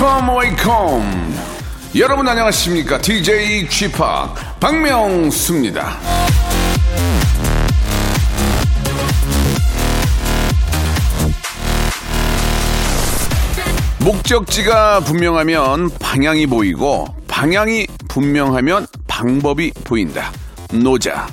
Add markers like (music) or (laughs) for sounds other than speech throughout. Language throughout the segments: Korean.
Wake up wake up 여러분 안녕하십니까? DJ G-Park 박명수입니다. 목적지가 분명하면 방향이 보이고 방향이 분명하면 방법이 보인다. 노자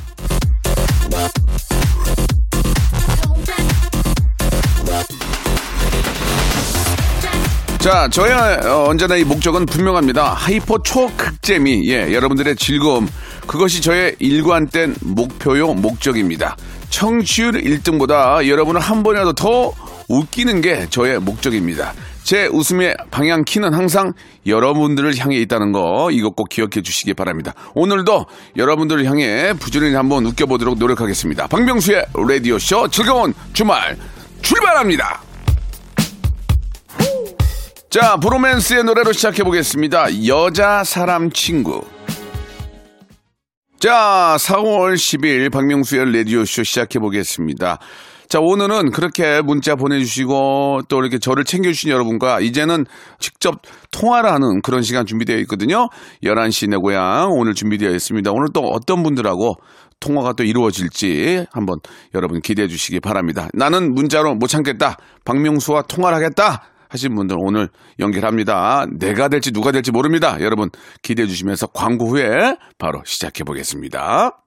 자, 저의 어, 언제나 이 목적은 분명합니다. hyper 초극재미, 예, 여러분들의 즐거움. 그것이 저의 일관된 목표요, 목적입니다. 청취율 1등보다 여러분을 한 번이라도 더 웃기는 게 저의 목적입니다. 제 웃음의 방향 키는 항상 여러분들을 향해 있다는 거 이것 꼭 기억해 주시기 바랍니다. 오늘도 여러분들을 향해 부지런히 한번 웃겨보도록 노력하겠습니다. 박명수의 라디오쇼 즐거운 주말 출발합니다. 자, 브로맨스의 노래로 시작해 보겠습니다. 여자 사람 친구. 자, 4월 10일 박명수의 라디오쇼 시작해 보겠습니다. 자, 오늘은 그렇게 문자 보내주시고 또 이렇게 저를 챙겨주신 여러분과 이제는 직접 통화를 하는 그런 시간 준비되어 있거든요. 11시 내 고향 오늘 준비되어 있습니다. 오늘 또 어떤 분들하고 통화가 또 이루어질지 한번 여러분 기대해 주시기 바랍니다. 나는 문자로 못 참겠다. 박명수와 통화를 하겠다. 하신 분들 오늘 연결합니다. 내가 될지 누가 될지 모릅니다. 여러분 기대해 주시면서 광고 후에 바로 시작해 보겠습니다.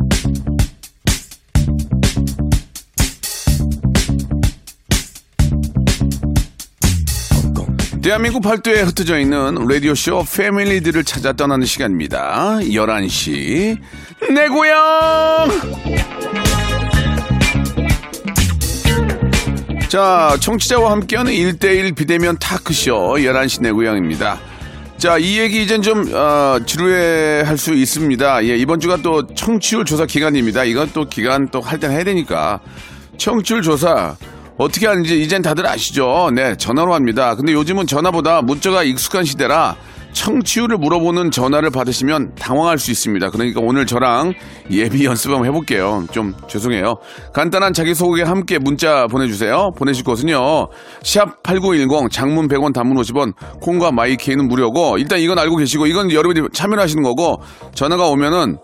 대한민국 팔도에 흩어져 있는 라디오쇼 패밀리들을 찾아 떠나는 시간입니다. 11시 내 고향 자 청취자와 함께하는 1대1 비대면 타크쇼 11시 내 고향입니다. 자, 이 얘기 이젠 좀, 어, 지루해 할 수 있습니다. 예, 이번 주가 또 청취율 조사 기간입니다. 이건 또 기간 또할땐 해야 되니까. 청취율 조사, 어떻게 하는지 이젠 다들 아시죠? 네, 전화로 합니다. 근데 요즘은 전화보다 문자가 익숙한 시대라 청취율을 물어보는 전화를 받으시면 당황할 수 있습니다. 그러니까 오늘 저랑 예비 연습 한번 해볼게요. 좀 죄송해요. 간단한 자기소개 함께 문자 보내주세요. 보내실 곳은요. 샵 8910 장문 100원 단문 50원 콩과 마이케이는 무료고 일단 이건 알고 계시고 이건 여러분이 참여를 하시는 거고 전화가 오면은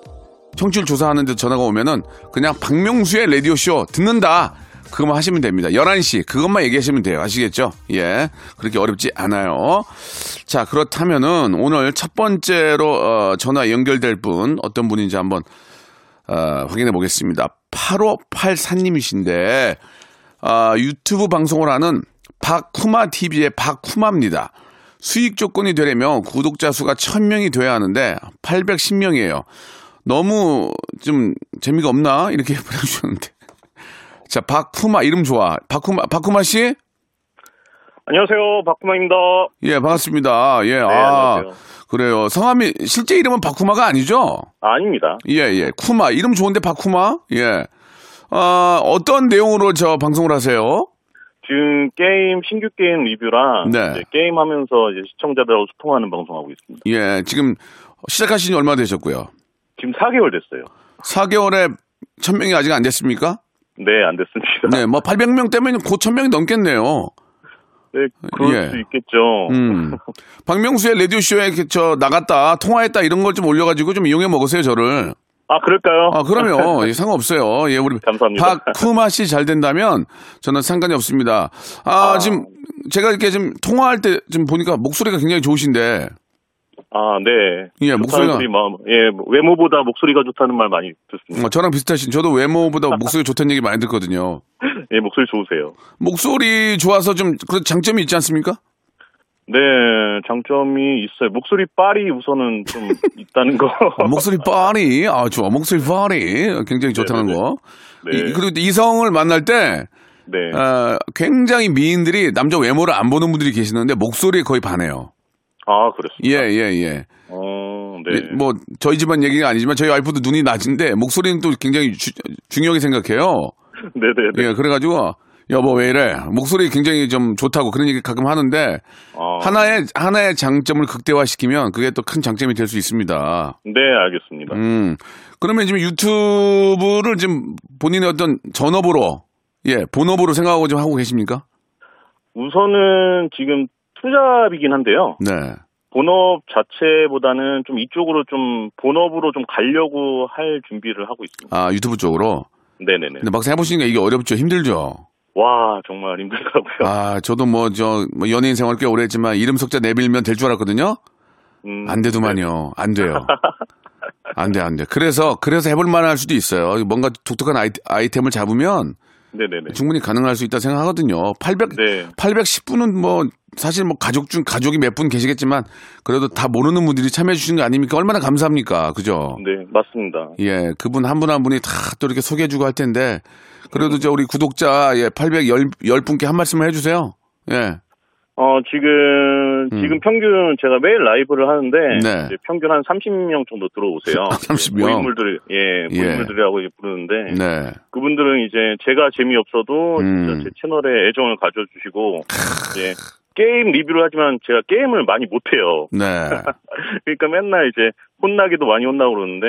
청취율 조사하는데 전화가 오면은 그냥 박명수의 라디오쇼 듣는다. 그것만 하시면 됩니다. 11시 그것만 얘기하시면 돼요. 아시겠죠? 예. 그렇게 어렵지 않아요. 자, 그렇다면은 오늘 첫 번째로 어, 전화 연결될 분 어떤 분인지 한번 어, 확인해 보겠습니다. 8584님이신데 아, 유튜브 방송을 하는 박쿠마 TV의 박쿠마입니다. 수익 조건이 되려면 구독자 수가 1000명이 돼야 하는데 810명이에요. 너무 좀 재미가 없나? 이렇게 (laughs) 보내주셨는데. 자, 박쿠마 이름 좋아. 박쿠마 박쿠마 씨? 안녕하세요, 박구마입니다. 예, 반갑습니다. 예. 아, 네, 안녕하세요. 그래요. 성함이 실제 이름은 박쿠마가 아니죠? 아, 아닙니다. 예, 예. 쿠마 이름 좋은데 박쿠마? 예. 아, 어떤 내용으로 저 방송을 하세요? 지금 게임 신규 게임 리뷰랑 네. 이제 게임 하면서 이제 시청자들하고 소통하는 방송하고 있습니다. 예, 지금 시작하신 지 얼마 되셨고요? 지금 4개월 됐어요. 4개월에 1000명이 아직 안 됐습니까? 네, 안 됐습니다. 네, 뭐 800명 때문에 곧 1000명이 넘겠네요. 네, 그럴 예. 수 있겠죠. 음. (laughs) 박명수의 라디오쇼에 저 나갔다, 통화했다 이런 걸 좀 올려가지고 좀 이용해 먹으세요, 저를. 아, 그럴까요? 아, 그럼요. (laughs) 예, 상관없어요. 예, 우리. 감사합니다. 박쿠마 씨 잘 된다면 저는 상관이 없습니다. 아, 아. 지금 제가 이렇게 좀 통화할 때 지금 보니까 목소리가 굉장히 좋으신데. 아, 네. 예, 목소리가- 마음, 예, 외모보다 목소리가 좋다는 말 많이 듣습니다. 어, 저랑 비슷하신, 저도 외모보다 목소리 좋다는 얘기 많이 듣거든요. (laughs) 예, 목소리 좋으세요. 목소리 좋아서 좀, 그런 장점이 있지 않습니까? 네, 장점이 있어요. 목소리 빨이 우선은 좀 (laughs) 있다는 거. 아, 목소리 빨이, 아, 좋아. 목소리 빨이 굉장히 좋다는 네네네. 거. 네. 이, 그리고 또 이성을 만날 때, 네. 아, 굉장히 미인들이 남자 외모를 안 보는 분들이 계시는데 목소리에 거의 반해요. 아, 그렇습니다. 예, 예, 예. 어, 네. 예, 뭐, 저희 집안 얘기가 아니지만 저희 와이프도 눈이 낮은데 목소리는 또 굉장히 주- 중요하게 생각해요. 네네네. (laughs) 예, 그래가지고, 여보 왜 이래? 목소리 굉장히 좀 좋다고 그런 얘기 가끔 하는데, 아, 하나의, 하나의 장점을 극대화시키면 그게 또 큰 장점이 될 수 있습니다. 네, 알겠습니다. 음. 그러면 지금 유튜브를 지금 본인의 어떤 전업으로, 예, 본업으로 생각하고 좀 하고 계십니까? 우선은 지금 투잡이긴 한데요. 네. 본업 자체보다는 좀 이쪽으로 좀 본업으로 좀 가려고 할 준비를 하고 있습니다. 아, 유튜브 쪽으로. 네네네. 근데 막상 해보시니까 이게 어렵죠? 힘들죠? 와, 정말 힘들더라고요. 아, 저도 뭐, 저, 뭐 연예인 생활 꽤 오래 했지만 이름 석자 내밀면 될 줄 알았거든요? 음, 안 되더만요. 안 돼요. (laughs) 안 돼, 안 돼. 그래서, 그래서 해볼 만할 수도 있어요. 뭔가 독특한 아이, 아이템을 잡으면 네네네. 충분히 가능할 수 있다 생각하거든요. 800, 네. 810분은 뭐, 사실 뭐 가족 중, 가족이 몇 분 계시겠지만, 그래도 다 모르는 분들이 참여해 주시는 거 아닙니까? 얼마나 감사합니까? 그죠? 네, 맞습니다. 예, 그분 한 분한 분이 다 또 이렇게 소개해 주고 할 텐데, 그래도 저 우리 구독자, 예, 810 분께 한 말씀을 해 주세요. 예. 어, 지금, 지금 평균 제가 매일 라이브를 하는데, 음. 네. 평균 한 30명 정도 들어오세요. (laughs) 30 명? 모임물들, 예, 예. 모임물들이라고 이제 부르는데, 네. 그분들은 이제 제가 재미없어도 음. 진짜 제 채널에 애정을 가져주시고, 예, 게임 리뷰를 하지만 제가 게임을 많이 못해요. 네. (laughs) 그러니까 맨날 이제 혼나기도 많이 혼나고 그러는데,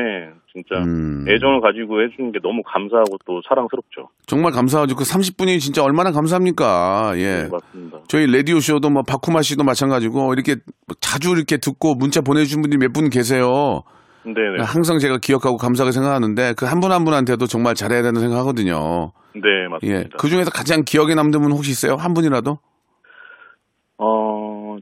진짜 음. 애정을 가지고 해주는 게 너무 감사하고 또 사랑스럽죠. 정말 감사하죠. 그 30분이 진짜 얼마나 감사합니까? 예. 네, 맞습니다. 저희 라디오 쇼도 뭐 박쿠마 씨도 마찬가지고 이렇게 자주 이렇게 듣고 문자 보내주신 분들이 몇 분 계세요. 네네. 항상 제가 기억하고 감사하게 생각하는데 그 한 분 한 분한테도 정말 잘해야 된다고 생각하거든요. 네, 맞습니다. 예. 그 중에서 가장 기억에 남는 분 혹시 있어요? 한 분이라도?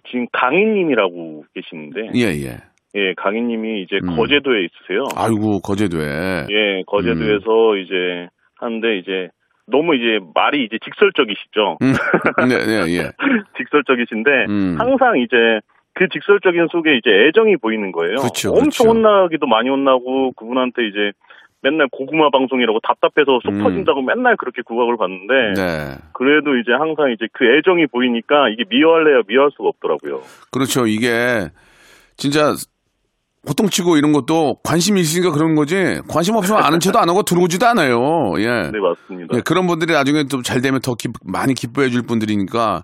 어, 지금 강희님이라고 계시는데, 예, 예. 예, 강희님이 이제 음. 거제도에 있으세요. 아이고, 거제도에. 예, 거제도에서 이제 하는데 이제 너무 이제 말이 이제 직설적이시죠. 음. 네, 네, 예. (laughs) 직설적이신데 음. 항상 이제 그 직설적인 속에 이제 애정이 보이는 거예요. 그쵸, 엄청 그쵸. 혼나기도 많이 혼나고 그분한테 이제 맨날 고구마 방송이라고 답답해서 속 음. 터진다고 맨날 그렇게 구박을 받는데 네. 그래도 이제 항상 이제 그 애정이 보이니까 이게 미워할래야 미워할 수가 없더라고요. 그렇죠. 이게 진짜 호통치고 이런 것도 관심이 있으니까 그런 거지. 관심 없으면 아는 체도 안 하고 들어오지도 않아요. 예. 네 맞습니다. 예, 그런 분들이 나중에 또잘 되면 더 기- 많이 기뻐해 줄 분들이니까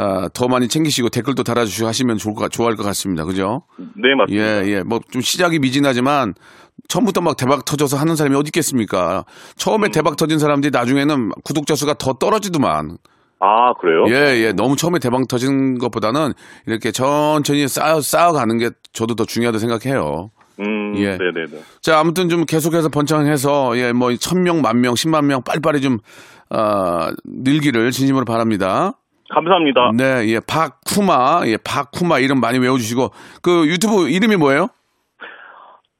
아, 더 많이 챙기시고 댓글도 달아주시고 하시면 좋을 것, 좋아할 것 같습니다. 그죠? 네 맞습니다. 예, 예. 뭐 좀 시작이 미진하지만 처음부터 막 대박 터져서 하는 사람이 어디 있겠습니까? 처음에 대박 터진 사람들이 나중에는 구독자 수가 더 떨어지더만. 아 그래요? 예, 예. 너무 처음에 대박 터진 것보다는 이렇게 천천히 쌓아, 쌓아가는 게 저도 더 중요하다고 생각해요. 음, 예. 네네네. 자, 아무튼 좀 계속해서 번창해서, 예, 뭐, 천 명, 만 명, 십만 명 빨리빨리 좀, 어, 늘기를 진심으로 바랍니다. 감사합니다. 네, 예, 박쿠마, 예, 박쿠마 이름 많이 외워주시고, 그 유튜브 이름이 뭐예요?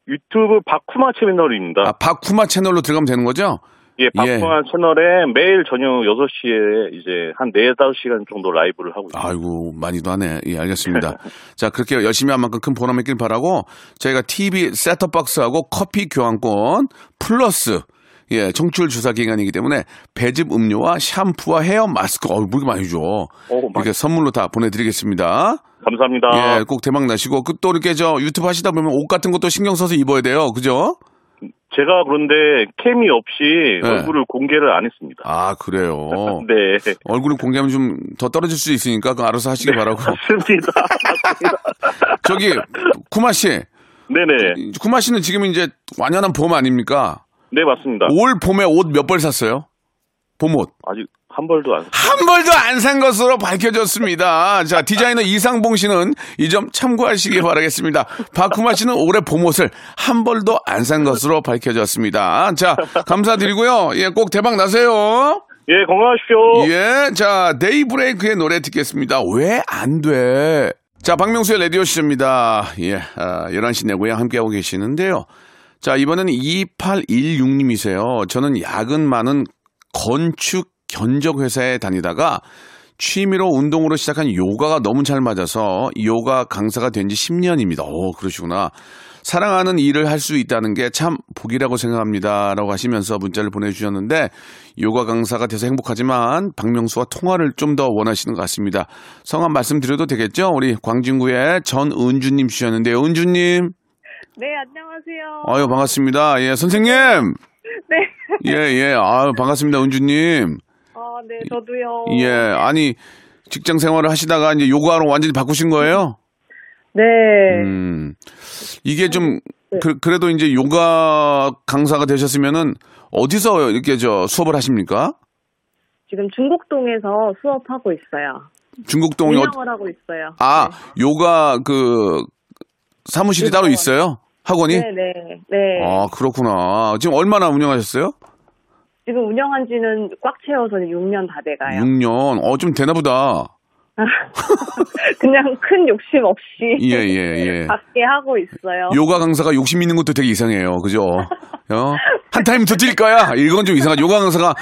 유튜브 박쿠마 채널입니다. 아, 박쿠마 채널로 들어가면 되는 거죠? 예, 박쿠마 채널에 매일 저녁 6시에 이제 한 4, 5시간 정도 라이브를 하고 있습니다. 아이고, 많이도 하네. 예, 알겠습니다. (laughs) 자, 그렇게 열심히 한 만큼 큰 보람 있길 바라고, 저희가 TV 셋톱박스하고 커피 교환권, 플러스, 예, 청취율 조사 기간이기 때문에 배즙 음료와 샴푸와 헤어 마스크, 어우, 물 많이 줘. 많이- 이렇게 선물로 다 보내드리겠습니다. 감사합니다. 예, 꼭 대박 나시고, 그 또 이렇게 저 유튜브 하시다 보면 옷 같은 것도 신경 써서 입어야 돼요. 그죠? 제가 그런데 캠이 없이 네. 얼굴을 공개를 안 했습니다. 아, 그래요. (laughs) 네. 얼굴을 공개하면 좀 더 떨어질 수 있으니까 그거 알아서 하시기 바라고. 맞습니다. 맞습니다. (laughs) 저기, 쿠마 씨. 네네. 쿠마 씨는 지금 이제 완연한 봄 아닙니까? 네, 맞습니다. 올 봄에 옷 몇 벌 샀어요? 봄옷. 아직 한 벌도 안. 한 벌도 안 산 것으로 밝혀졌습니다. 자, 디자이너 이상봉 씨는 이 점 참고하시기 바라겠습니다. 박쿠마 씨는 올해 봄옷을 한 벌도 안 산 것으로 밝혀졌습니다. 자, 감사드리고요. 예, 꼭 대박 나세요. 예, 건강하십시오. 예, 자, 데이브레이크의 노래 듣겠습니다. 왜 안 돼? 자, 박명수의 라디오 시입니다 예, 아, 11시 내고요. 함께하고 계시는데요. 자, 이번에는 2816님이세요. 저는 야근 많은 건축 견적 회사에 다니다가 취미로 운동으로 시작한 요가가 너무 잘 맞아서 요가 강사가 된 지 10년입니다. 오, 그러시구나. 사랑하는 일을 할 수 있다는 게 참 복이라고 생각합니다. 라고 하시면서 문자를 보내주셨는데, 요가 강사가 돼서 행복하지만, 박명수와 통화를 좀 더 원하시는 것 같습니다. 성함 말씀드려도 되겠죠? 우리 광진구의 전은주님 주셨는데요. 은주님, 네, 안녕하세요. 아유, 반갑습니다. 예, 선생님! 네. 예, 예, 아유, 반갑습니다. 은주님. 아, 네, 저도요. 예, 아니, 직장 생활을 하시다가 이제 요가로 완전히 바꾸신 거예요? 네. 음, 이게 좀, 그, 래도 이제 요가 강사가 되셨으면은 어디서 이렇게 저 수업을 하십니까? 지금 중곡동에서 수업하고 있어요. 중국동이 어, 운영을 하고 있어요. 아, 요가 그 사무실이 따로 있어요? 학원이? 네, 네, 네. 아, 그렇구나. 지금 얼마나 운영하셨어요? 지금 운영한 지는 꽉 채워서 6년 다 돼가요. 6년. 어, 좀 되나 보다. (laughs) 그냥 큰 욕심 없이 예, 예, 예. 밖에 하고 있어요. 요가 강사가 욕심 있는 것도 되게 이상해요. 그죠? 어? 한 타임 더 뛸 거야? 이건 좀 이상하죠. 요가 강사가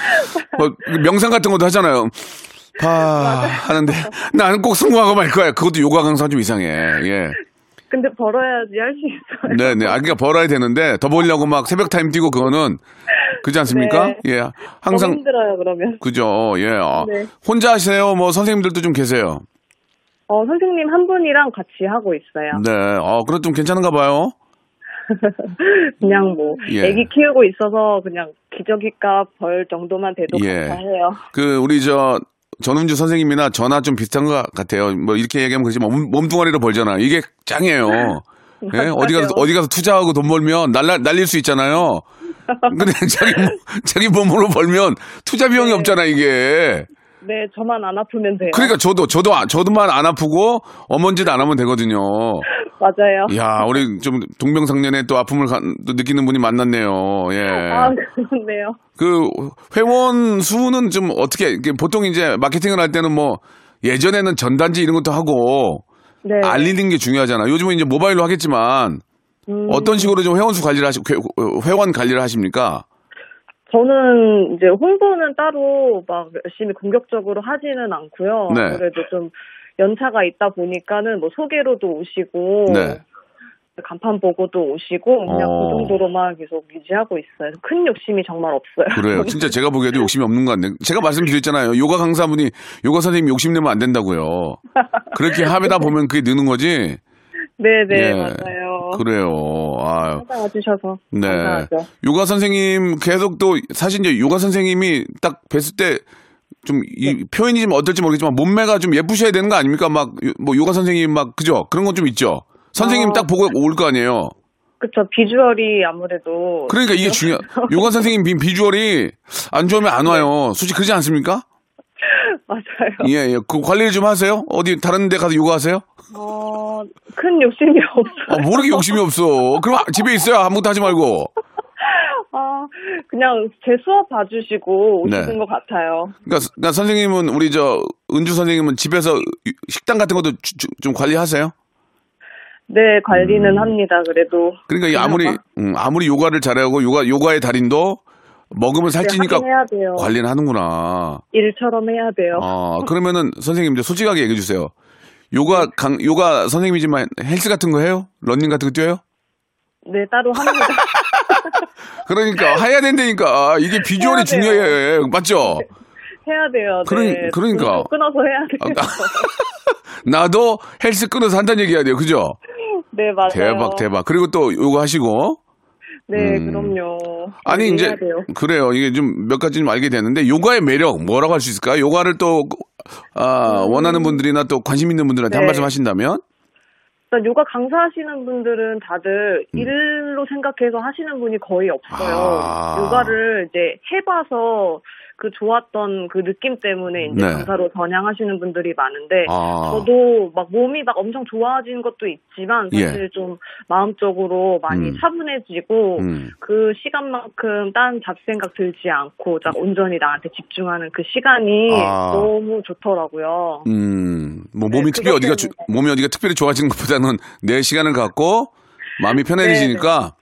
뭐 명상 같은 것도 하잖아요. 파 하는데 나는 꼭 성공하고 말 거야. 그것도 요가 강사 좀 이상해. 예. 근데 벌어야지 할 수 있어요. 네, 네. 아, 그러니까 벌어야 되는데 더 벌려고 막 새벽 타임 뛰고 그거는 그렇지 않습니까? 네. 예. 너무 항상 힘들어요, 그러면. 그죠. 예. 아, 네. 혼자 하세요? 뭐 선생님들도 좀 계세요. 어, 선생님 한 분이랑 같이 하고 있어요. 네. 어, 그래도 좀 괜찮은가 봐요. (laughs) 그냥 뭐, 예. 애기 키우고 있어서 그냥 기저귀값 벌 정도만 돼도 예. 감사해요. 그 우리 저 전은주 선생님이나 저나 좀 비슷한 것 같아요. 뭐 이렇게 얘기하면 그렇지만 몸, 몸뚱아리로 벌잖아. 이게 짱이에요. 예? 어디 가서 어디 가서 투자하고 돈 벌면 날라 날릴 수 있잖아요. 근데 (laughs) 자기 몸- 자기 몸으로 벌면 투자 비용이 없잖아 이게. 네, 저만 안 아프면 돼요. 그러니까 저도 저도 아- 저도만 안 아프고 어먼짓 안 하면 되거든요. 맞아요. 야 우리 좀 동병상련의 또 아픔을 가- 또 느끼는 분이 만났네요. 예. 아, 그렇네요. 그 회원 수는 좀 어떻게 보통 이제 마케팅을 할 때는 뭐 예전에는 전단지 이런 것도 하고 네. 알리는 게 중요하잖아. 요즘은 이제 모바일로 하겠지만 음, 어떤 식으로 좀 회원 수 관리를 하시 회- 회원 관리를 하십니까? 저는 이제 홍보는 따로 막 열심히 공격적으로 하지는 않고요. 네. 아무래도 좀 연차가 있다 보니까는 뭐 소개로도 오시고 네. 간판 보고도 오시고 그냥 어. 그 정도로만 계속 유지하고 있어요. 큰 욕심이 정말 없어요. 그래요. (laughs) 진짜 제가 보기에도 욕심이 없는 것 같네. 제가 말씀드렸잖아요. 요가 강사분이 요가 선생님 욕심 내면 안 된다고요. 그렇게 하다 보면 그게 느는 거지. 네네 예. 맞아요. 그래요. 아, 찾아와 주셔서 네. 감사하죠. 요가 선생님 계속 또 사실 이제 요가 선생님이 딱 뵀을 때 좀이 표현이 좀 어떨지 모르겠지만 몸매가 좀 예쁘셔야 되는 거 아닙니까? 막 뭐 요가 선생님 막 그죠? 그런 건 좀 있죠. 선생님 어. 딱 보고 올 거 아니에요. 그쵸 비주얼이 아무래도 그러니까 이게 중요. (laughs) 요가 선생님 비, 비주얼이 안 좋으면 안 와요. 솔직히 그러지 않습니까? (laughs) 맞아요. 예, 예. 그 관리를 좀 하세요? 어디 다른 데 가서 요가 하세요? 어, 큰 욕심이 없어요. 아, 뭐 이렇게 욕심이 없어. 그럼 집에 있어요. 아무것도 하지 말고. 아, 그냥 제 수업 봐주시고 오시는 네. 것 같아요. 그러니까, 그러니까 선생님은 우리 저 은주 선생님은 집에서 식당 같은 것도 주- 주- 좀 관리하세요? 네, 관리는 합니다. 그래도. 그러니까 이 아무리 음, 아무리 요가를 잘하고 요가 요가의 달인도 먹으면 살찌니까 하긴 해야 돼요. 관리는 하는구나. 일처럼 해야 돼요. 아 그러면은 선생님 이제 솔직하게 얘기해 주세요. 요가 강 요가 선생님이지만 헬스 같은 거 해요? 러닝 같은 거 뛰어요? 네, 따로 합니다. (laughs) 그러니까 해야 된다니까 아, 이게 비주얼이 해야. 중요해 맞죠? 해야 돼요. 그러니- 네. 그러니까. 돈 끊어서 해야 돼요. (laughs) 나도 헬스 끊어서 한다는 얘기 해야 돼요, 그죠? 네, 맞아요. 대박 대박. 그리고 또 요거 하시고 네, 음. 그럼요. 아니 네, 이제 해야. 그래요. 이게 좀 몇 가지 좀 알게 되는데 요가의 매력 뭐라고 할 수 있을까요? 요가를 또 아, 원하는 분들이나 또 관심 있는 분들한테 한 네. 말씀 하신다면 요가 강사하시는 분들은 다들 음. 일로 생각해서 하시는 분이 거의 없어요. 아. 요가를 이제 해봐서 그 좋았던 그 느낌 때문에 이제 네. 강사로 전향하시는 분들이 많은데 아. 저도 막 몸이 막 엄청 좋아진 것도 있지만 사실 예. 좀 마음적으로 많이 음. 차분해지고 음. 그 시간만큼 딴 잡생각 들지 않고 딱 온전히 나한테 집중하는 그 시간이 아. 너무 좋더라고요. 음, 뭐 몸이 네, 특별히 어디가 주- 몸이 어디가 특별히 좋아지는 것보다는 내 시간을 갖고 마음이 편해지니까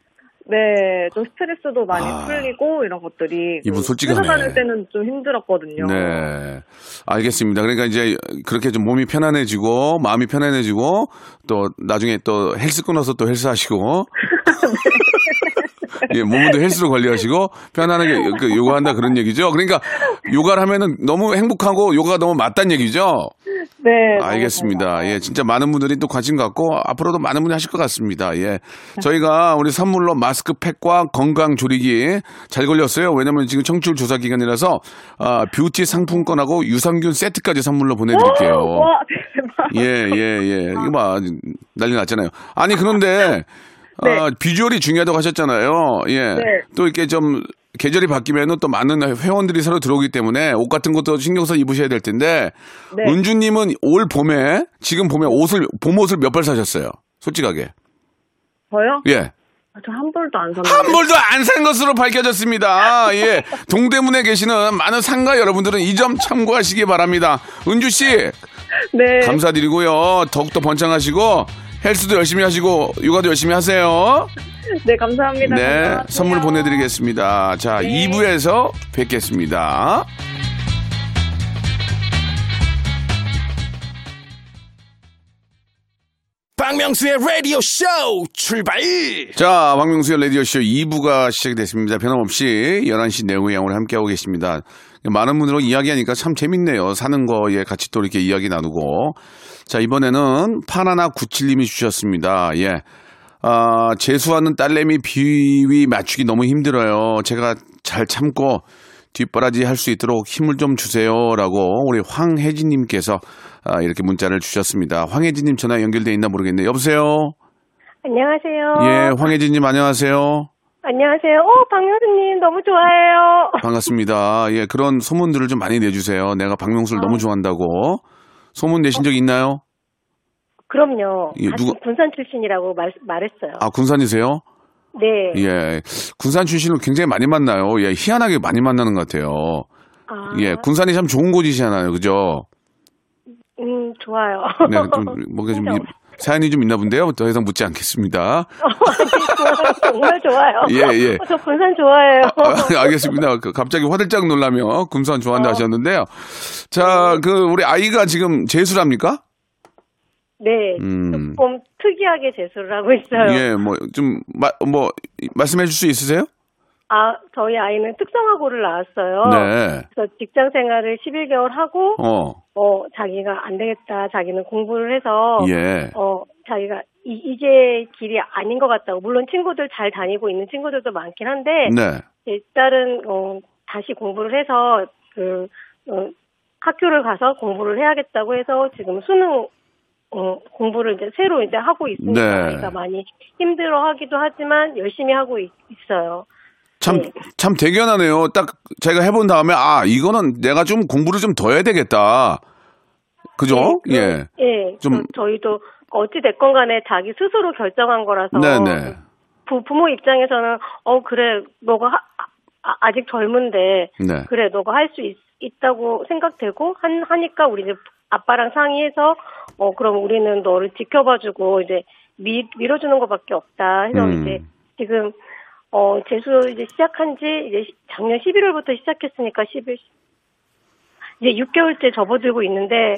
네, 좀 스트레스도 많이 아. 풀리고 이런 것들이 이분 그 솔직하네. 회사 다닐 때는 좀 힘들었거든요. 네. 알겠습니다. 그러니까 이제 그렇게 좀 몸이 편안해지고 마음이 편안해지고 또 나중에 또 헬스 끊어서 또 헬스 하시고 (laughs) (laughs) 예, 몸도 헬스로 관리하시고 편안하게 그 요가한다 그런 얘기죠. 그러니까 요가를 하면은 너무 행복하고 요가가 너무 맞다는 얘기죠. 네, 알겠습니다. 예, 진짜 많은 분들이 또 관심 갖고 앞으로도 많은 분이 하실 것 같습니다. 예. 저희가 우리 선물로 마스크팩과 건강 조리기 잘 걸렸어요. 왜냐면 지금 청취율 조사 기간이라서 아, 뷰티 상품권하고 유산균 세트까지 선물로 보내드릴게요. 와, 대박. 예, 예, 예. 이거 봐. 난리 났잖아요. 아니, 그런데, 네. 아, 비주얼이 중요하다고 하셨잖아요. 예. 네. 또 이렇게 좀, 계절이 바뀌면은 또 많은 회원들이 새로 들어오기 때문에 옷 같은 것도 신경 써 입으셔야 될 텐데, 네. 은주님은 올 봄에, 지금 봄에 옷을, 봄 옷을 몇 벌 사셨어요? 솔직하게. 저요? 예. 저한 벌도 안 샀는데. 한 벌도 안 산 것으로 밝혀졌습니다. (laughs) 예. 동대문에 계시는 많은 상가 여러분들은 이 점 참고하시기 바랍니다. 은주 씨, 네. 감사드리고요. 더욱더 번창하시고 헬스도 열심히 하시고 육아도 열심히 하세요. 네, 감사합니다. 네, 감사합니다. 선물 보내드리겠습니다. 자, 네. 2부에서 뵙겠습니다. 박명수의 라디오 쇼 출발! 자, 박명수의 라디오 쇼 2부가 시작이 됐습니다. 변함없이 11시 내고양으로 함께하고 계십니다. 많은 분들과 이야기하니까 참 재밌네요. 사는 거에 같이 또 이렇게 이야기 나누고. 자, 이번에는 파나나 97님이 주셨습니다. 예. 아, 재수하는 딸내미 비위 맞추기 너무 힘들어요. 제가 잘 참고 뒷바라지 할 수 있도록 힘을 좀 주세요라고 우리 황혜진 님께서 아, 이렇게 문자를 주셨습니다. 황혜진 님 전화 연결돼 있나 모르겠네요. 여보세요. 안녕하세요. 예, 황혜진 님 안녕하세요. 안녕하세요. 오, 박명수님 너무 좋아해요. 반갑습니다. 예, 그런 소문들을 좀 많이 내주세요. 내가 박명수를 너무 좋아한다고. 소문 내신 적 있나요? 그럼요. 예, 누가- 군산 출신이라고 말, 말했어요. 아, 군산이세요? 네. 예, 군산 출신을 굉장히 많이 만나요. 예, 희한하게 많이 만나는 것 같아요. 아, 예, 군산이 참 좋은 곳이잖아요. 그죠? 음, 좋아요. 네, 좀, (laughs) 뭔가 좀, 이- 사연이 좀 있나 본데요. 더 이상 묻지 않겠습니다. 정말 좋아요. 예, 예. 저 군산 좋아해요. 아, 알겠습니다. 그 갑자기 화들짝 놀라며 군산 좋아한다 하셨는데요. 자, 그, 우리 아이가 지금 재수랍니까? 네. 음. 조금 특이하게 재수를 하고 있어요. 예, 뭐, 좀, 마, 뭐, 말씀해 줄 수 있으세요? 아, 저희 아이는 특성화고를 나왔어요. 네. 그래서 직장 생활을 11개월 하고, 어, 어, 자기가 안 되겠다. 자기는 공부를 해서, 예. 어, 자기가 이, 이제 길이 아닌 것 같다고. 물론 친구들 잘 다니고 있는 친구들도 많긴 한데, 네. 제 딸은, 어, 다시 공부를 해서, 그, 어, 학교를 가서 공부를 해야겠다고 해서 지금 수능, 어, 공부를 이제 새로 이제 하고 있으니까 네. 아이가 많이 힘들어 하기도 하지만 열심히 하고 있, 어요 참, 네. 참 대견하네요. 딱 제가 해본 다음에, 아, 이거는 내가 좀 공부를 좀 더 해야 되겠다. 그죠? 네, 예. 예. 좀- 좀 저희도 어찌 됐건 간에 자기 스스로 결정한 거라서 네네. 부, 부모 입장에서는 어 그래 너가 하, 아, 아직 젊은데 네. 그래 너가 할 수 있다고 생각되고 한 하니까 우리 이제 아빠랑 상의해서 어 그럼 우리는 너를 지켜봐주고 이제 미, 밀어주는 것밖에 없다 해서 음. 이제 지금 어 재수 이제 시작한 지 이제 시- 작년 11월부터 시작했으니까 11 이제 6개월째 접어들고 있는데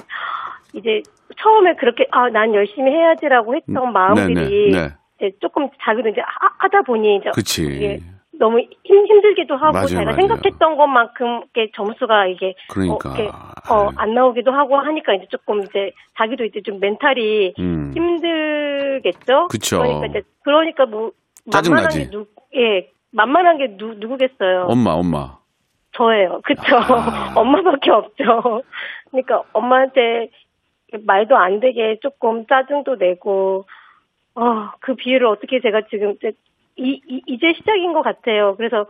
이제 처음에 그렇게 아 난 열심히 해야지라고 했던 마음들이 네네. 네. 이제 조금 자기도 이제 하, 하다 보니 이제 그치. 너무 힘, 힘들기도 하고 맞아요, 자기가 맞아요. 생각했던 것만큼 점수가 이게 그러니까. 어, 이렇게, 어, 안 나오기도 하고 하니까 이제 조금 이제 자기도 이제 좀 멘탈이 음. 힘들겠죠. 그쵸. 그러니까 이제 그러니까 뭐 짜증나지. 만만한 게 누, 예, 만만한 게 누, 누구겠어요. 엄마, 엄마. 저예요. 그쵸. 아. (laughs) 엄마밖에 없죠. 그러니까 엄마한테 말도 안 되게 조금 짜증도 내고, 어, 그 비유를 어떻게 제가 지금 이제, 이, 이, 이제 시작인 것 같아요. 그래서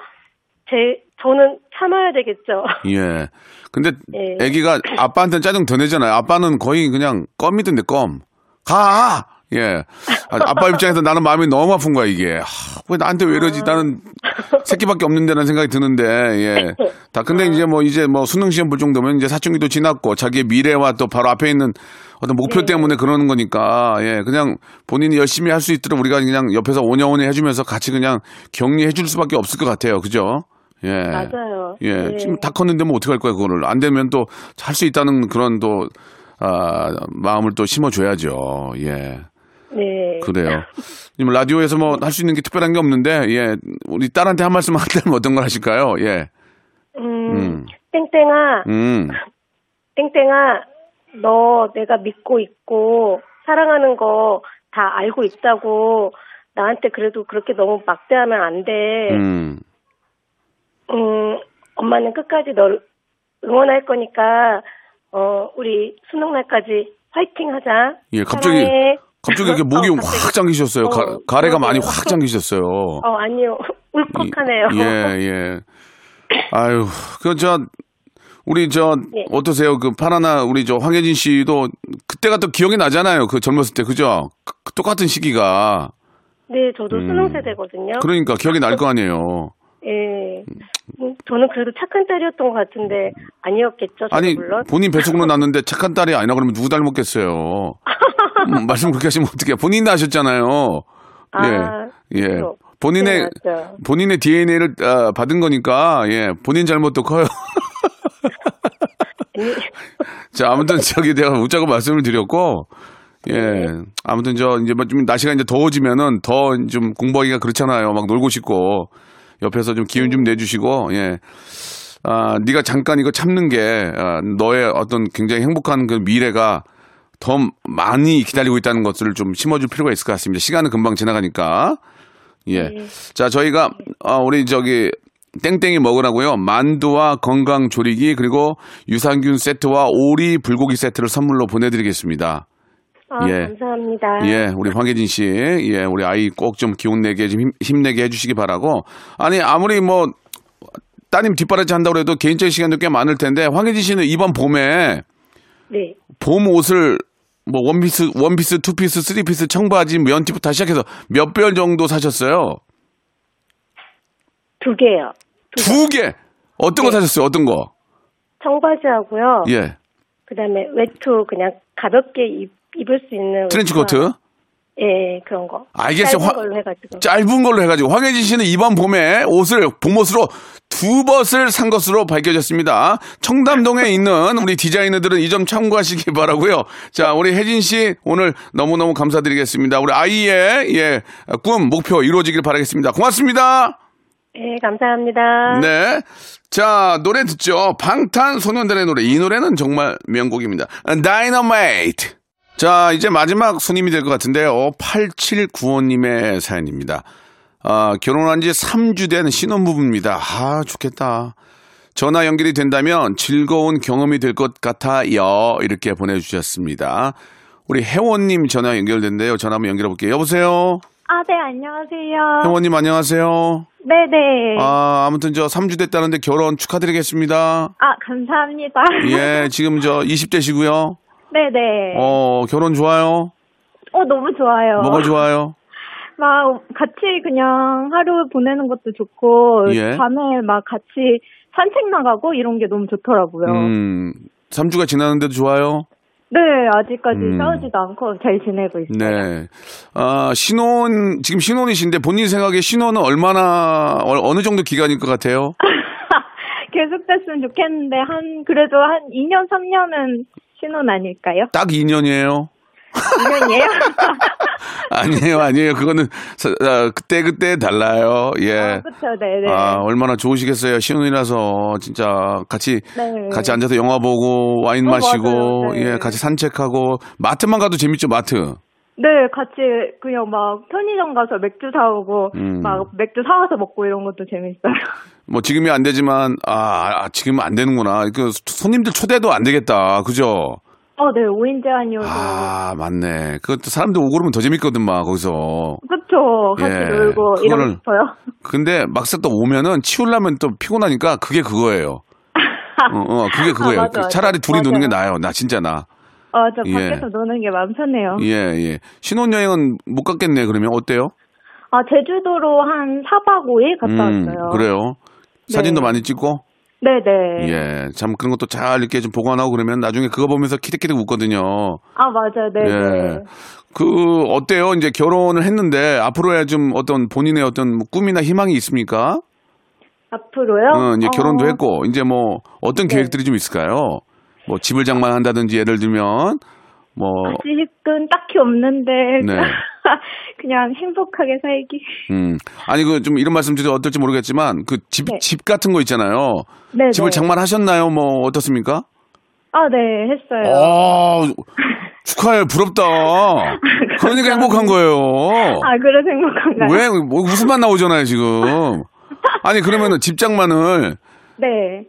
제, 저는 참아야 되겠죠. (laughs) 예. 근데 예. 아기가 아빠한테는 짜증 더 내잖아요. 아빠는 거의 그냥 껌이던데 껌. 가! 예. 아, 아빠 입장에서 나는 마음이 너무 아픈 거야, 이게. 하, 왜 나한테 왜 이러지? 나는 새끼밖에 없는데라는 생각이 드는데, 예. 다, 근데 이제 뭐, 이제 뭐 수능 시험 볼 정도면 이제 사춘기도 지났고, 자기의 미래와 또 바로 앞에 있는 어떤 목표 때문에 그러는 거니까, 예. 그냥 본인이 열심히 할 수 있도록 우리가 그냥 옆에서 오냐오냐 해주면서 같이 그냥 격리해 줄 수밖에 없을 것 같아요. 그죠? 예. 맞아요. 예. 네. 지금 다 컸는데 뭐 어떻게 할 거야, 그거를. 안 되면 또 할 수 있다는 그런 또, 아, 마음을 또 심어줘야죠. 예. 네. 그래요. 님 라디오에서 뭐 할 수 있는 게 특별한 게 없는데, 예. 우리 딸한테 한 말씀 한다면 어떤 걸 하실까요? 예. 음, 음. 땡땡아, 음. 땡땡아, 너 내가 믿고 있고 사랑하는 거 다 알고 있다고 나한테 그래도 그렇게 너무 막대하면 안 돼. 음. 음, 엄마는 끝까지 널 응원할 거니까 어 우리 수능 날까지 화이팅 하자. 예, 갑자기, 사랑해. 갑자기 이렇게 목이 어, 확. 잠기셨어요. 가, 어, 가 래가 많이 그러게요. 확 잠기셨어요. 어 아니요 울컥하네요. 예, 예. 아유, 그, 저, 우리 저, 예. 어떠세요? 그 파라나 우리 저 황혜진 씨도 그때가 또 기억이 나잖아요. 그 젊었을 때, 그죠? 그 똑같은 시기가. 네, 저도 음. 수능 세대거든요. 그러니까 기억이 날 거 아니에요. 예. 음, 저는 그래도 착한 딸이었던 것 같은데 아니었겠죠. 아니, 물론. 본인 뱃속으로 났는데 착한 딸이 아니라 그러면 누구 닮았겠어요? 음, (laughs) 말씀 그렇게 하시면 어떡해. 본인이 나셨잖아요. 아, 예. 예. 그렇죠. 본인의, 네. 본인의 DNA를 받은 거니까, 예. 본인 잘못도 커요. (laughs) 자, 아무튼 저기 내가 웃자고 말씀을 드렸고, 예. 네. 아무튼 저 이제 뭐좀 날씨가 이제 더워지면은 더 좀 공부하기가 그렇잖아요. 막 놀고 싶고 옆에서 좀 기운 좀 내주시고, 예. 아, 네가 잠깐 이거 참는 게 아, 너의 어떤 굉장히 행복한 그 미래가 더 많이 기다리고 있다는 것을 좀 심어줄 필요가 있을 것 같습니다. 시간은 금방 지나가니까. 예. 자, 저희가, 아, 우리 저기, 땡땡이 먹으라고요. 만두와 건강 조리기, 그리고 유산균 세트와 오리 불고기 세트를 선물로 보내드리겠습니다. 아, 예. 감사합니다. 예, 우리 황혜진 씨, 예, 우리 아이 꼭 좀 기운 내게, 좀 힘, 힘내게 해주시기 바라고. 아니, 아무리 뭐, 따님 뒷바라지 한다고 해도 개인적인 시간도 꽤 많을 텐데, 황혜진 씨는 이번 봄에 네. 봄 옷을 뭐 원피스, 원피스, 투피스, 쓰리피스, 청바지, 면티부터 시작해서 몇 벌 정도 사셨어요? 두 개요. 두 개! 어떤 거 네. 사셨어요? 어떤 거? 청바지하고요. 예. 그다음에 외투 그냥 가볍게 입, 입을 수 있는 트렌치 코트? 예, 그런 거. 알겠어요. 짧은 화- 걸로 해가지고. 짧은 걸로 해가지고 황혜진 씨는 이번 봄에 옷을 봄옷으로 두 벗을 산 것으로 밝혀졌습니다. 청담동에 (laughs) 있는 우리 디자이너들은 이 점 참고하시기 바라고요. 자, 우리 혜진 씨 오늘 너무너무 감사드리겠습니다. 우리 아이의 예, 꿈 목표 이루어지길 바라겠습니다. 고맙습니다. 예, 감사합니다. 네. 자, 노래 듣죠. 방탄소년단의 노래. 이 노래는 정말 명곡입니다. 다이너마이트. 자, 이제 마지막 손님이 될 것 같은데요. 8795님의 사연입니다. 아, 결혼한 지 3주 된 신혼부부입니다. 아, 좋겠다. 전화 연결이 된다면 즐거운 경험이 될 것 같아요. 이렇게 보내주셨습니다. 우리 혜원님 전화 연결된대요. 전화 한번 연결해 볼게요. 여보세요? 아, 네, 안녕하세요. 혜원님 안녕하세요. 네네. 아, 아무튼 저 3주 됐다는데 결혼 축하드리겠습니다. 아, 감사합니다. 예, 지금 저 20대시고요. 네네. 어, 결혼 좋아요? 어, 너무 좋아요. 뭐가 좋아요? (laughs) 막, 같이 그냥 하루 보내는 것도 좋고, 예. 밤에 막 같이 산책 나가고 이런 게 너무 좋더라고요. 음, 3주가 지났는데도 좋아요? 네, 아직까지 음. 싸우지도 않고 잘 지내고 있어요. 네. 아, 신혼, 지금 신혼이신데 본인 생각에 신혼은 얼마나, 어, 느 정도 기간일 것 같아요? (laughs) 계속 됐으면 좋겠는데, 한, 그래도 한 2년, 3년은 신혼 아닐까요? 딱 2년이에요? 2년이에요? (laughs) 아니에요, 아니에요. 그거는, 사- 아, 그때 그때 달라요. 예. 아, 그쵸, 네네. 아, 얼마나 좋으시겠어요. 신혼이라서 진짜 같이 네. 같이 앉아서 영화 보고 와인 어, 마시고 맞아요. 네. 예, 같이 산책하고 마트만 가도 재밌죠, 마트. 네, 같이 그냥 막 편의점 가서 맥주 사오고 음. 막 맥주 사와서 먹고 이런 것도 재밌어요. (laughs) 뭐 지금이 안 되지만 아, 아, 지금은 안 되는구나. 그 손님들 초대도 안 되겠다. 그죠? 어, 네, 5인 제한이어서. 아, 맞네. 그것도 사람들 오고 그러면 더 재밌거든, 막, 거기서. 그쵸. 같이 예, 놀고 이러고 싶어요. 근데 막상 또 오면은 치우려면 또 피곤하니까 그게 그거예요. (laughs) 어, 어, 그게 그거예요. 아, 맞아. 차라리 둘이 노는 게 맞아요. 나아요. 나 진짜 나. 어, 저 예. 밖에서 노는 게 마음 편해요. 예, 예. 신혼여행은 못 갔겠네, 그러면. 어때요? 아, 제주도로 한 4박 5일 갔다 왔어요. 음, 그래요. 사진도 네. 많이 찍고. 네네. 예. 참 그런 것도 잘 이렇게 좀 보관하고 그러면 나중에 그거 보면서 키득키득 웃거든요. 아, 맞아요. 네네. 예. 그 어때요? 이제 결혼을 했는데 앞으로의 좀 어떤 본인의 어떤 뭐 꿈이나 희망이 있습니까? 앞으로요? 어, 이제 결혼도 어, 했고 이제 뭐 어떤 네. 계획들이 좀 있을까요? 뭐 집을 장만한다든지 예를 들면 뭐 아직은 딱히 없는데. 네. (laughs) 그냥 행복하게 살기. 음. 아니 그 좀 이런 말씀 드려도 어떨지 모르겠지만 그 집집 네. 같은 거 있잖아요. 네네. 집을 장만하셨나요? 뭐 어떻습니까? 아, 네, 했어요. 아, 축하해. 부럽다. (laughs) 그러니까 행복한 거예요. 아, 그래서 행복한가요? 왜, 뭐, 웃음만 나오잖아요, 지금. 아니, 그러면은 집장만을 네.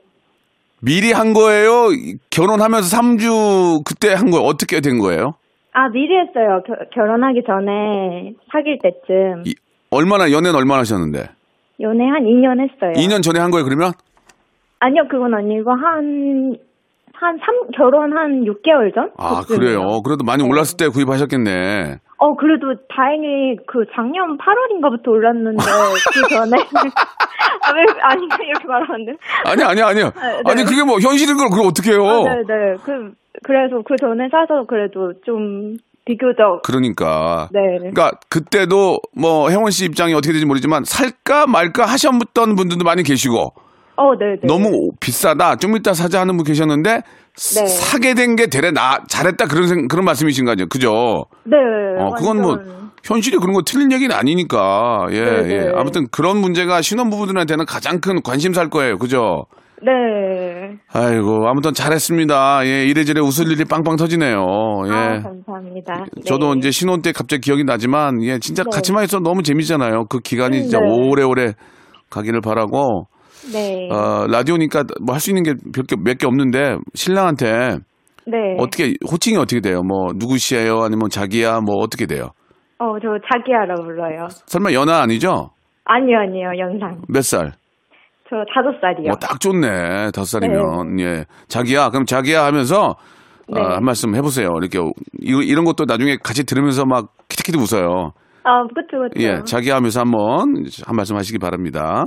미리 한 거예요? 결혼하면서 3주 그때 한 거예요? 어떻게 된 거예요? 아, 미리 했어요. 겨, 결혼하기 전에 사귈 때쯤. 이- 얼마나, 연애는 얼마나 하셨는데? 연애 한 2년 했어요. 2년 전에 한 거예요, 그러면? 아니요, 그건 아니고 한, 한 3, 결혼 한 6개월 전? 아, 그쯤이요. 그래요. 그래도 많이 네. 올랐을 때 구입하셨겠네. 어, 그래도 다행히 그 작년 8월인가부터 올랐는데, (laughs) 그 전에. 아, 왜, 아닌가, 이렇게 돼? 아니, 아니, 아니요. 네. 아니, 그게 뭐 현실인 걸 그걸 어떻게 해요? 아, 네 네. 그, 그래서 그 전에 사서 그래도 좀 비교적. 그러니까. 네. 그러니까 그때도 뭐 혜원 씨 입장이 어떻게 될지 모르지만 살까 말까 하셨던 분들도 많이 계시고 어, 네 네. 너무 비싸다 좀 이따 사자 하는 분 계셨는데 사- 네. 사게 된 게 되레 나 잘했다 그런 생- 그런 말씀이신 거 아니에요 그죠? 네. 어 그건 뭐. 현실이 그런 거 틀린 얘기는 아니니까 예, 네, 예. 네. 아무튼 그런 문제가 신혼부부들한테는 가장 큰 관심사일 거예요 그죠? 네. 아이고 아무튼 잘했습니다 예 이래저래 웃을 일이 빵빵 터지네요 예. 아, 감사합니다. 저도 네. 이제 신혼 때 갑자기 기억이 나지만 예 진짜 네. 같이만 있어 너무 재밌잖아요. 그 기간이 진짜 네. 오래오래 가기를 바라고 네. 어, 라디오니까 뭐 할 수 있는 게몇개 없는데 신랑한테 네. 어떻게 호칭이 어떻게 돼요? 뭐 누구시에요? 아니면 자기야? 뭐 어떻게 돼요? 어, 저 자기야라 불러요. 설마 연하 아니죠? 아니요, 아니요, 연상. 몇 살? 저 다섯 살이요. 어, 딱 좋네. 다섯 살이면 예 자기야 그럼 자기야 하면서 네. 어, 한 말씀 해보세요. 이렇게 이, 이런 것도 나중에 같이 들으면서 막 키득키득 웃어요. 아, 그쵸. 예, 자기야 하면서 한번 한 말씀 하시기 바랍니다.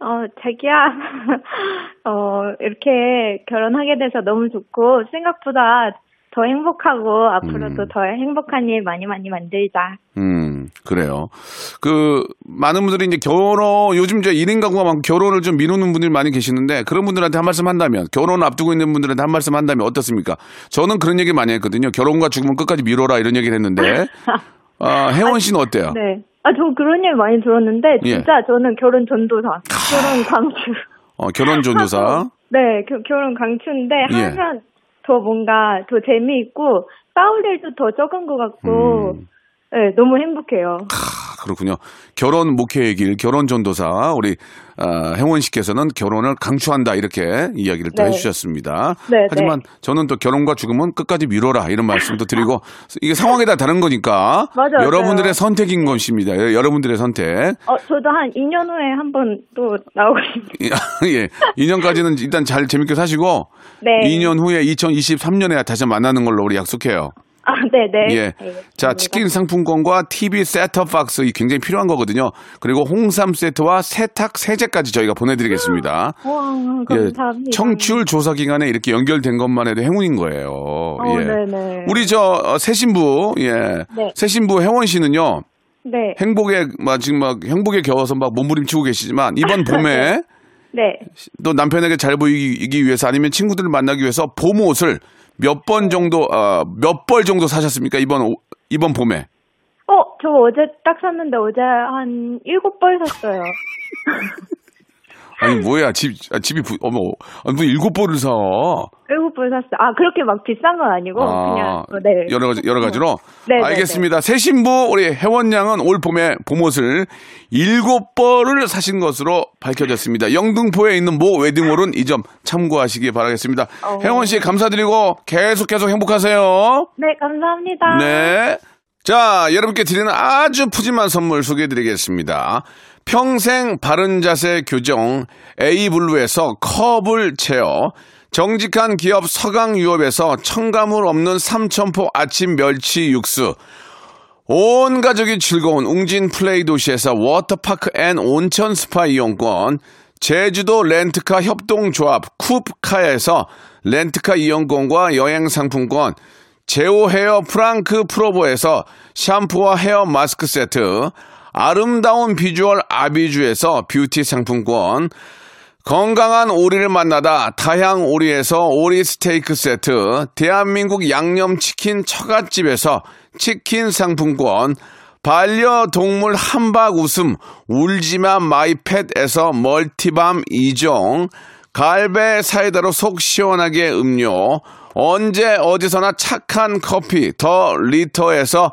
어, 자기야. (laughs) 어, 이렇게 결혼하게 돼서 너무 좋고, 생각보다 더 행복하고, 앞으로도 음. 더 행복한 일 많이 많이 만들자. 음, 그래요. 그, 많은 분들이 이제 결혼, 요즘 이제 1인 가구가 많고 결혼을 좀 미루는 분들이 많이 계시는데 그런 분들한테 한 말씀 한다면, 결혼을 앞두고 있는 분들한테 한 말씀 한다면 어떻습니까? 저는 그런 얘기 많이 했거든요. 결혼과 죽으면 끝까지 미뤄라 이런 얘기를 했는데, (laughs) 아, 혜원 씨는 어때요? 네. 아, 저 그런 일 많이 들었는데, 예. 진짜 저는 결혼 전도사. 결혼 강추. 어, 결혼 전도사. (laughs) 네, 겨- 결혼 강추인데, 예. 하면 더 뭔가 더 재미있고, 싸울 일도 더 적은 것 같고, 음. 네, 너무 행복해요. 아, 그렇군요. 결혼 목회의 길, 결혼 전도사, 우리, 아, 혜원 씨께서는 결혼을 강추한다, 이렇게 이야기를 또 네. 해주셨습니다. 네, 하지만 저는 또 결혼과 죽음은 끝까지 미뤄라, 이런 말씀도 드리고, 이게 상황에 따라 다른 거니까. (laughs) 맞아요, 여러분들의 맞아요. 선택인 것입니다. 예, 여러분들의 선택. 어, 저도 한 2년 후에 한 번 또 나오고 싶어요. (laughs) 예. 2년까지는 일단 잘 재밌게 사시고, 네. 2년 후에 2023년에 다시 만나는 걸로 우리 약속해요. 아, 네네. 예. 자, 치킨 상품권과 TV 셋톱 박스 이 굉장히 필요한 거거든요. 그리고 홍삼 세트와 세탁 세제까지 저희가 보내드리겠습니다. (gasps) 와, 예, 감사합니다. 청취율 조사 기간에 이렇게 연결된 것만 해도 행운인 거예요. 어, 예. 네네. 우리 저 어, 새 신부, 예, 네. 새 신부 혜원 씨는요. 네. 행복에 막 지금 막 행복에 겨워서 막 몸부림치고 계시지만 이번 봄에 (laughs) 네. 또 남편에게 잘 보이기 위해서 아니면 친구들을 만나기 위해서 봄 옷을 몇 번 정도 어, 몇 벌 정도 사셨습니까 이번 오- 이번 봄에? 어, 저 어제 딱 샀는데 어제 한 일곱 벌 샀어요. (laughs) 아니 뭐야 집 아, 집이 부, 어머 아니 뭐 일곱 벌을 사. 일곱 벌 샀어요. 아, 그렇게 막 비싼 건 아니고 아, 그냥 어, 네. 여러 가지 여러 가지로. 네, 네, 알겠습니다. 새 신부 우리 혜원 양은 올 봄에 봄옷을 일곱 벌을 사신 것으로 밝혀졌습니다. 영등포에 있는 모 웨딩홀은 이 점 참고하시기 바라겠습니다. 어. 혜원 씨 감사드리고 계속 계속 행복하세요. 네, 감사합니다. 네. 자, 여러분께 드리는 아주 푸짐한 선물 소개해 드리겠습니다. 평생 바른 자세 교정 A블루에서 컵을 채워 정직한 기업 서강유업에서 첨가물 없는 삼천포 아침 멸치 육수, 온 가족이 즐거운 웅진 플레이 도시에서 워터파크 and 온천 스파 이용권, 제주도 렌트카 협동조합 쿱카에서 렌트카 이용권과 여행 상품권, 제오 헤어 프랑크 프로보에서 샴푸와 헤어 마스크 세트, 아름다운 비주얼 아비주에서 뷰티 상품권, 건강한 오리를 만나다 다향 오리에서 오리 스테이크 세트, 대한민국 양념치킨 처갓집에서 치킨 상품권, 반려동물 한박 웃음 울지마 마이펫에서 멀티밤 2종, 갈배 사이다로 속 시원하게 음료, 언제 어디서나 착한 커피 더 리터에서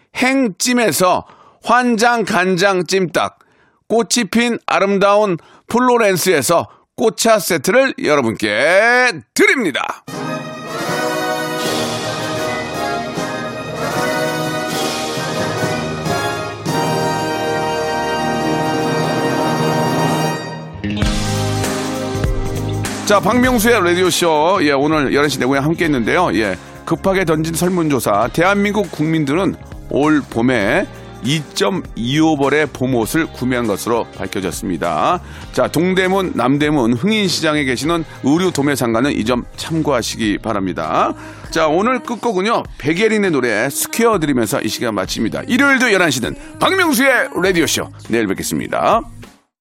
행찜에서 환장 간장 찜닭, 꽃이 핀 아름다운 플로렌스에서 꽃차 세트를 여러분께 드립니다. 자, 박명수의 라디오쇼. 예, 오늘 11시 내고에 함께 했는데요. 예, 급하게 던진 설문조사. 대한민국 국민들은 올 봄에 2.25벌의 봄옷을 구매한 것으로 밝혀졌습니다. 자, 동대문, 남대문, 흥인시장에 계시는 의류 도매 상가는 이 점 참고하시기 바랍니다. 자, 오늘 끝곡은요, 백예린의 노래 Square 드리면서 이 시간 마칩니다. 일요일도 11시는 박명수의 라디오쇼. 내일 뵙겠습니다.